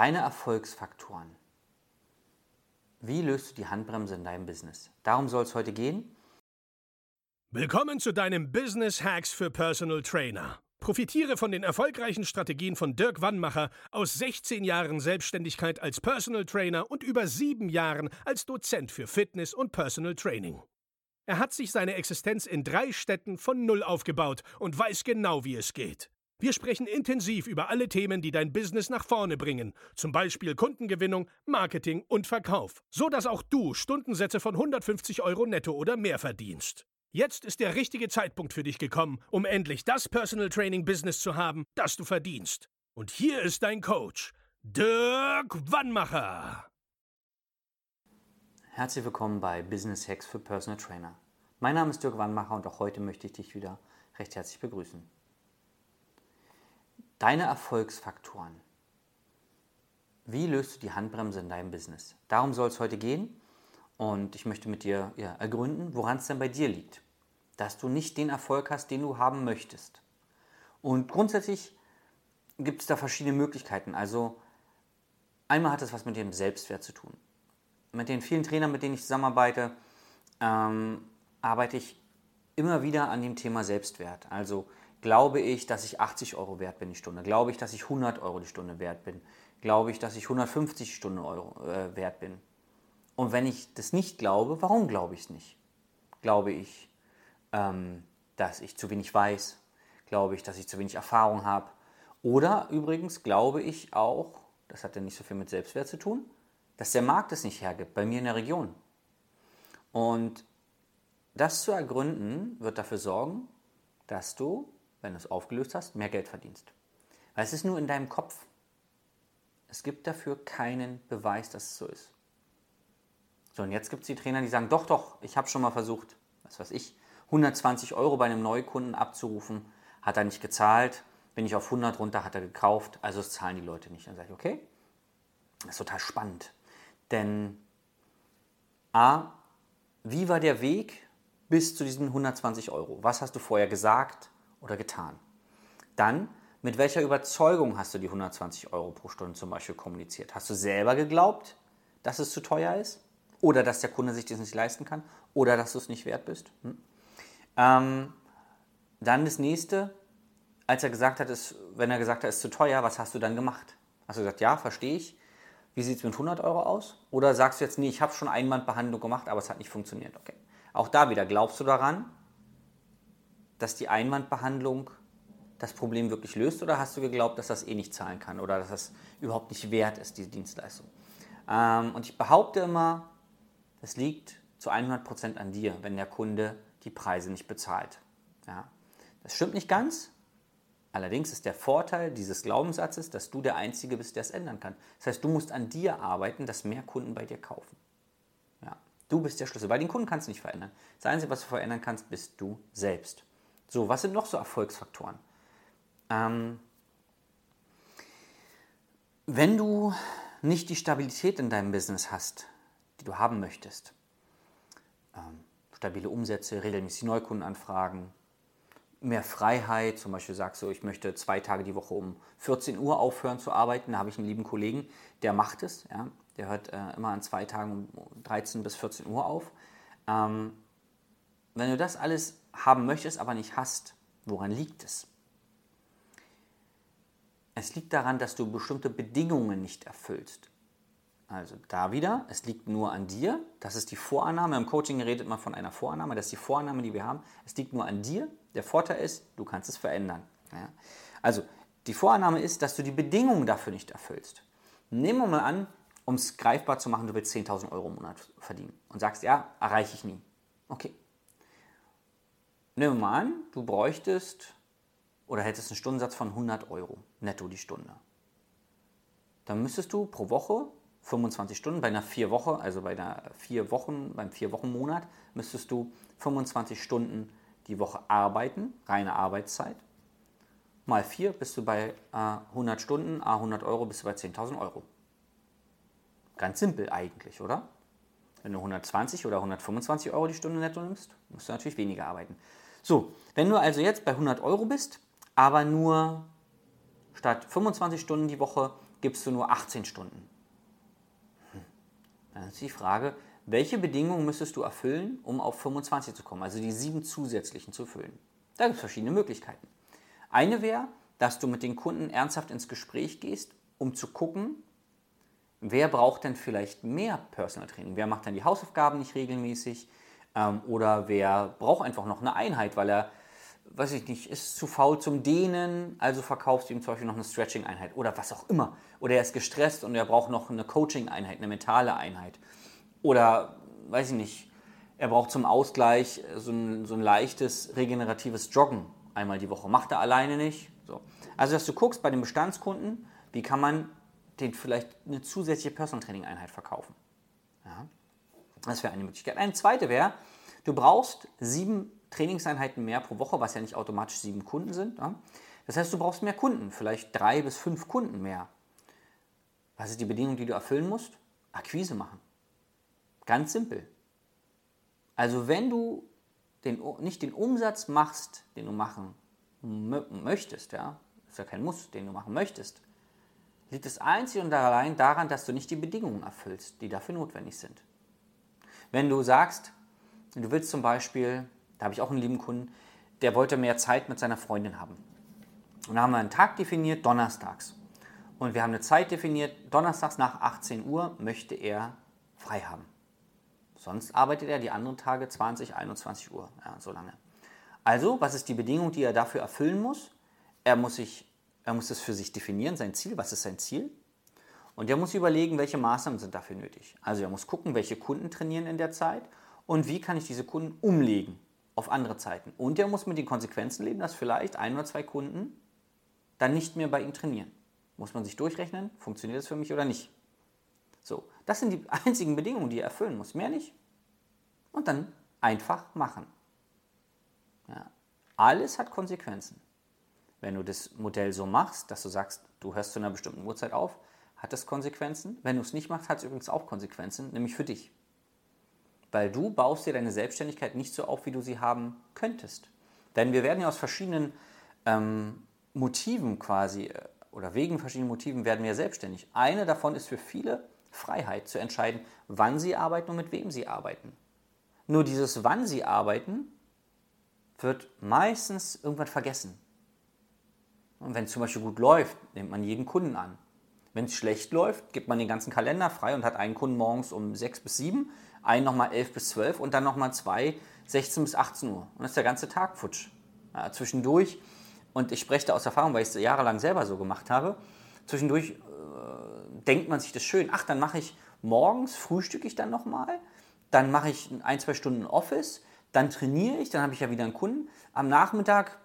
Deine Erfolgsfaktoren. Wie löst du die Handbremse in deinem Business? Darum soll es heute gehen. Willkommen zu deinem Business Hacks für Personal Trainer. Profitiere von den erfolgreichen Strategien von Dirk Wannmacher aus 16 Jahren Selbstständigkeit als Personal Trainer und über sieben Jahren als Dozent für Fitness und Personal Training. Er hat sich seine Existenz in drei Städten von Null aufgebaut und weiß genau, wie es geht. Wir sprechen intensiv über alle Themen, die dein Business nach vorne bringen, zum Beispiel Kundengewinnung, Marketing und Verkauf, so dass auch du Stundensätze von 150 Euro netto oder mehr verdienst. Jetzt ist der richtige Zeitpunkt für dich gekommen, um endlich das Personal Training Business zu haben, das du verdienst. Und hier ist dein Coach, Dirk Wannmacher. Herzlich willkommen bei Business Hacks für Personal Trainer. Mein Name ist Dirk Wannmacher und auch heute möchte ich dich wieder recht herzlich begrüßen. Deine Erfolgsfaktoren. Wie löst du die Handbremse in deinem Business? Darum soll es heute gehen und ich möchte mit dir ja, ergründen, woran es denn bei dir liegt. Dass du nicht den Erfolg hast, den du haben möchtest. Und grundsätzlich gibt es da verschiedene Möglichkeiten. Also einmal hat es was mit dem Selbstwert zu tun. Mit den vielen Trainern, mit denen ich zusammenarbeite, ähm, arbeite ich immer wieder an dem Thema Selbstwert. Also Glaube ich, dass ich 80 Euro wert bin die Stunde? Glaube ich, dass ich 100 Euro die Stunde wert bin? Glaube ich, dass ich 150 Stunden Euro äh, wert bin? Und wenn ich das nicht glaube, warum glaube ich es nicht? Glaube ich, ähm, dass ich zu wenig weiß? Glaube ich, dass ich zu wenig Erfahrung habe? Oder übrigens glaube ich auch, das hat ja nicht so viel mit Selbstwert zu tun, dass der Markt es nicht hergibt, bei mir in der Region. Und das zu ergründen, wird dafür sorgen, dass du wenn du es aufgelöst hast, mehr Geld verdienst. Weil es ist nur in deinem Kopf. Es gibt dafür keinen Beweis, dass es so ist. So, und jetzt gibt es die Trainer, die sagen, doch, doch, ich habe schon mal versucht, was weiß ich, 120 Euro bei einem Neukunden abzurufen, hat er nicht gezahlt, bin ich auf 100 runter, hat er gekauft, also es zahlen die Leute nicht. Dann sage ich, okay, das ist total spannend. Denn A, wie war der Weg bis zu diesen 120 Euro? Was hast du vorher gesagt? Oder getan. Dann, mit welcher Überzeugung hast du die 120 Euro pro Stunde zum Beispiel kommuniziert? Hast du selber geglaubt, dass es zu teuer ist? Oder dass der Kunde sich das nicht leisten kann? Oder dass du es nicht wert bist? Hm? Ähm, dann das nächste, als er gesagt hat, ist, wenn er gesagt hat, es ist zu teuer, was hast du dann gemacht? Hast du gesagt, ja, verstehe ich. Wie sieht es mit 100 Euro aus? Oder sagst du jetzt, nee, ich habe schon Einwandbehandlung gemacht, aber es hat nicht funktioniert? Okay. Auch da wieder, glaubst du daran, dass die Einwandbehandlung das Problem wirklich löst oder hast du geglaubt, dass das eh nicht zahlen kann oder dass das überhaupt nicht wert ist, diese Dienstleistung? Ähm, und ich behaupte immer, es liegt zu 100% an dir, wenn der Kunde die Preise nicht bezahlt. Ja. Das stimmt nicht ganz. Allerdings ist der Vorteil dieses Glaubenssatzes, dass du der Einzige bist, der es ändern kann. Das heißt, du musst an dir arbeiten, dass mehr Kunden bei dir kaufen. Ja. Du bist der Schlüssel, weil den Kunden kannst du nicht verändern. Das Einzige, was du verändern kannst, bist du selbst. So, was sind noch so Erfolgsfaktoren? Ähm, wenn du nicht die Stabilität in deinem Business hast, die du haben möchtest, ähm, stabile Umsätze, regelmäßig Neukundenanfragen, mehr Freiheit, zum Beispiel sagst du, ich möchte zwei Tage die Woche um 14 Uhr aufhören zu arbeiten, da habe ich einen lieben Kollegen, der macht es, ja, der hört äh, immer an zwei Tagen um 13 bis 14 Uhr auf. Ähm, wenn du das alles haben möchtest, aber nicht hast, woran liegt es? Es liegt daran, dass du bestimmte Bedingungen nicht erfüllst. Also da wieder, es liegt nur an dir. Das ist die Vorannahme. Im Coaching redet man von einer Vorannahme. Das ist die Vorannahme, die wir haben. Es liegt nur an dir. Der Vorteil ist, du kannst es verändern. Ja? Also die Vorannahme ist, dass du die Bedingungen dafür nicht erfüllst. Nehmen wir mal an, um es greifbar zu machen, du willst 10.000 Euro im Monat verdienen und sagst, ja, erreiche ich nie. Okay, Nehmen wir mal an, du bräuchtest oder hättest einen Stundensatz von 100 Euro netto die Stunde. Dann müsstest du pro Woche 25 Stunden, bei einer vier Woche, also bei einer vier Wochen, beim vier Wochen Monat, müsstest du 25 Stunden die Woche arbeiten, reine Arbeitszeit. Mal vier bist du bei äh, 100 Stunden, a 100 Euro bist du bei 10.000 Euro. Ganz simpel eigentlich, oder? Wenn du 120 oder 125 Euro die Stunde netto nimmst, musst du natürlich weniger arbeiten. So, wenn du also jetzt bei 100 Euro bist, aber nur statt 25 Stunden die Woche gibst du nur 18 Stunden. Hm. Dann ist die Frage, welche Bedingungen müsstest du erfüllen, um auf 25 zu kommen, also die sieben zusätzlichen zu füllen? Da gibt es verschiedene Möglichkeiten. Eine wäre, dass du mit den Kunden ernsthaft ins Gespräch gehst, um zu gucken, wer braucht denn vielleicht mehr Personal Training? Wer macht dann die Hausaufgaben nicht regelmäßig? Ähm, oder wer braucht einfach noch eine Einheit, weil er, weiß ich nicht, ist zu faul zum Dehnen, also verkaufst du ihm zum Beispiel noch eine Stretching-Einheit oder was auch immer. Oder er ist gestresst und er braucht noch eine Coaching-Einheit, eine mentale Einheit. Oder, weiß ich nicht, er braucht zum Ausgleich so ein, so ein leichtes regeneratives Joggen einmal die Woche. Macht er alleine nicht. So. Also, dass du guckst bei den Bestandskunden, wie kann man den vielleicht eine zusätzliche Personal Training Einheit verkaufen. Das wäre eine Möglichkeit. Eine zweite wäre, du brauchst sieben Trainingseinheiten mehr pro Woche, was ja nicht automatisch sieben Kunden sind. Ja. Das heißt, du brauchst mehr Kunden, vielleicht drei bis fünf Kunden mehr. Was ist die Bedingung, die du erfüllen musst? Akquise machen. Ganz simpel. Also wenn du den, nicht den Umsatz machst, den du machen möchtest, ja, ist ja kein Muss, den du machen möchtest, liegt es einzig und allein daran, dass du nicht die Bedingungen erfüllst, die dafür notwendig sind. Wenn du sagst, du willst zum Beispiel, da habe ich auch einen lieben Kunden, der wollte mehr Zeit mit seiner Freundin haben. Und da haben wir einen Tag definiert, donnerstags. Und wir haben eine Zeit definiert, donnerstags nach 18 Uhr möchte er frei haben. Sonst arbeitet er die anderen Tage 20, 21 Uhr, ja, so lange. Also, was ist die Bedingung, die er dafür erfüllen muss? Er muss, sich, er muss es für sich definieren, sein Ziel. Was ist sein Ziel? Und er muss überlegen, welche Maßnahmen sind dafür nötig. Also, er muss gucken, welche Kunden trainieren in der Zeit und wie kann ich diese Kunden umlegen auf andere Zeiten. Und er muss mit den Konsequenzen leben, dass vielleicht ein oder zwei Kunden dann nicht mehr bei ihm trainieren. Muss man sich durchrechnen, funktioniert das für mich oder nicht? So, das sind die einzigen Bedingungen, die er erfüllen muss, mehr nicht. Und dann einfach machen. Ja. Alles hat Konsequenzen. Wenn du das Modell so machst, dass du sagst, du hörst zu einer bestimmten Uhrzeit auf, hat das Konsequenzen. Wenn du es nicht machst, hat es übrigens auch Konsequenzen, nämlich für dich. Weil du baust dir deine Selbstständigkeit nicht so auf, wie du sie haben könntest. Denn wir werden ja aus verschiedenen ähm, Motiven quasi äh, oder wegen verschiedenen Motiven werden wir selbstständig. Eine davon ist für viele Freiheit zu entscheiden, wann sie arbeiten und mit wem sie arbeiten. Nur dieses wann sie arbeiten wird meistens irgendwann vergessen. Und wenn es zum Beispiel gut läuft, nimmt man jeden Kunden an. Wenn es schlecht läuft, gibt man den ganzen Kalender frei und hat einen Kunden morgens um 6 bis 7, einen nochmal 11 bis 12 und dann nochmal zwei 16 bis 18 Uhr. Und dann ist der ganze Tag futsch. Ja, zwischendurch, und ich spreche da aus Erfahrung, weil ich es jahrelang selber so gemacht habe, zwischendurch denkt man sich das schön. Ach, dann mache ich morgens, frühstücke ich dann nochmal, dann mache ich ein, zwei Stunden Office, dann trainiere ich, dann habe ich ja wieder einen Kunden. Am Nachmittag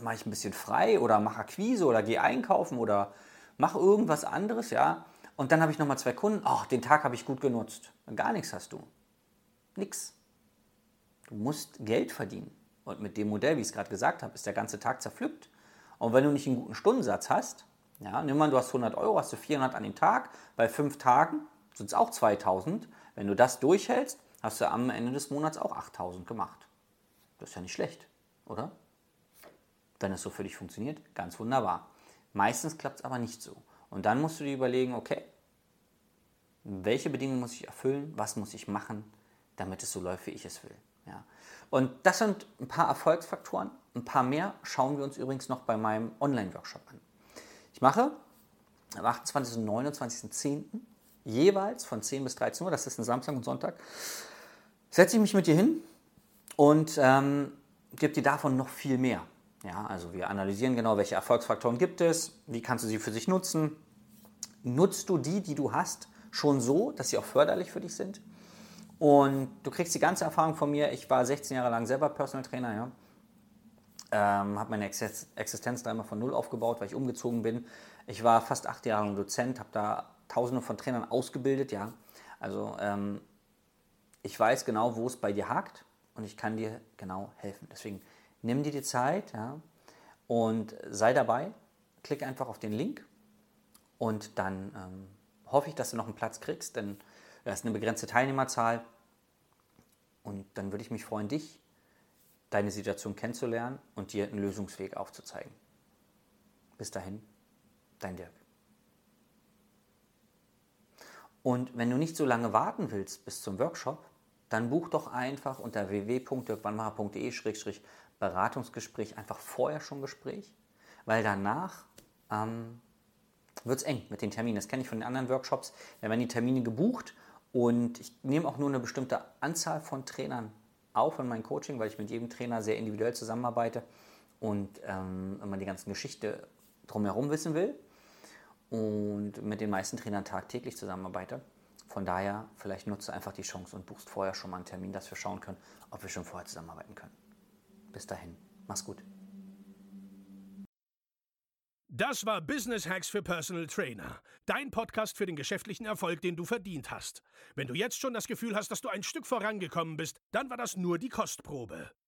mache ich ein bisschen frei oder mache Akquise oder gehe einkaufen oder mache irgendwas anderes, ja. Und dann habe ich nochmal zwei Kunden. Ach, den Tag habe ich gut genutzt. Gar nichts hast du. Nix. Du musst Geld verdienen. Und mit dem Modell, wie ich es gerade gesagt habe, ist der ganze Tag zerpflückt. Und wenn du nicht einen guten Stundensatz hast, ja, nimm mal, du hast 100 Euro, hast du 400 an dem Tag, bei fünf Tagen sind es auch 2000. Wenn du das durchhältst, hast du am Ende des Monats auch 8000 gemacht. Das ist ja nicht schlecht, oder? Wenn es so für dich funktioniert, ganz wunderbar. Meistens klappt es aber nicht so. Und dann musst du dir überlegen, okay, welche Bedingungen muss ich erfüllen, was muss ich machen, damit es so läuft, wie ich es will. Ja. Und das sind ein paar Erfolgsfaktoren. Ein paar mehr schauen wir uns übrigens noch bei meinem Online-Workshop an. Ich mache am 28. und 29.10. jeweils von 10 bis 13 Uhr, das ist ein Samstag und Sonntag, setze ich mich mit dir hin und ähm, gebe dir davon noch viel mehr. Ja, also wir analysieren genau, welche Erfolgsfaktoren gibt es, wie kannst du sie für sich nutzen. Nutzt du die, die du hast, schon so, dass sie auch förderlich für dich sind? Und du kriegst die ganze Erfahrung von mir. Ich war 16 Jahre lang selber Personal Trainer, ja. Ähm, habe meine Existenz immer von Null aufgebaut, weil ich umgezogen bin. Ich war fast acht Jahre lang Dozent, habe da tausende von Trainern ausgebildet, ja. Also ähm, ich weiß genau, wo es bei dir hakt und ich kann dir genau helfen. Deswegen nimm dir die Zeit ja, und sei dabei. Klick einfach auf den Link und dann ähm, hoffe ich, dass du noch einen Platz kriegst, denn das ist eine begrenzte Teilnehmerzahl. Und dann würde ich mich freuen, dich deine Situation kennenzulernen und dir einen Lösungsweg aufzuzeigen. Bis dahin, dein Dirk. Und wenn du nicht so lange warten willst bis zum Workshop, dann buch doch einfach unter www.dirkwannmacher.de-beratungsgespräch einfach vorher schon Gespräch, weil danach ähm, wird es eng mit den Terminen. Das kenne ich von den anderen Workshops. Da werden die Termine gebucht und ich nehme auch nur eine bestimmte Anzahl von Trainern auf in mein Coaching, weil ich mit jedem Trainer sehr individuell zusammenarbeite und ähm, immer die ganze Geschichte drumherum wissen will und mit den meisten Trainern tagtäglich zusammenarbeite. Von daher, vielleicht nutze einfach die Chance und buchst vorher schon mal einen Termin, dass wir schauen können, ob wir schon vorher zusammenarbeiten können. Bis dahin, mach's gut. Das war Business Hacks für Personal Trainer. Dein Podcast für den geschäftlichen Erfolg, den du verdient hast. Wenn du jetzt schon das Gefühl hast, dass du ein Stück vorangekommen bist, dann war das nur die Kostprobe.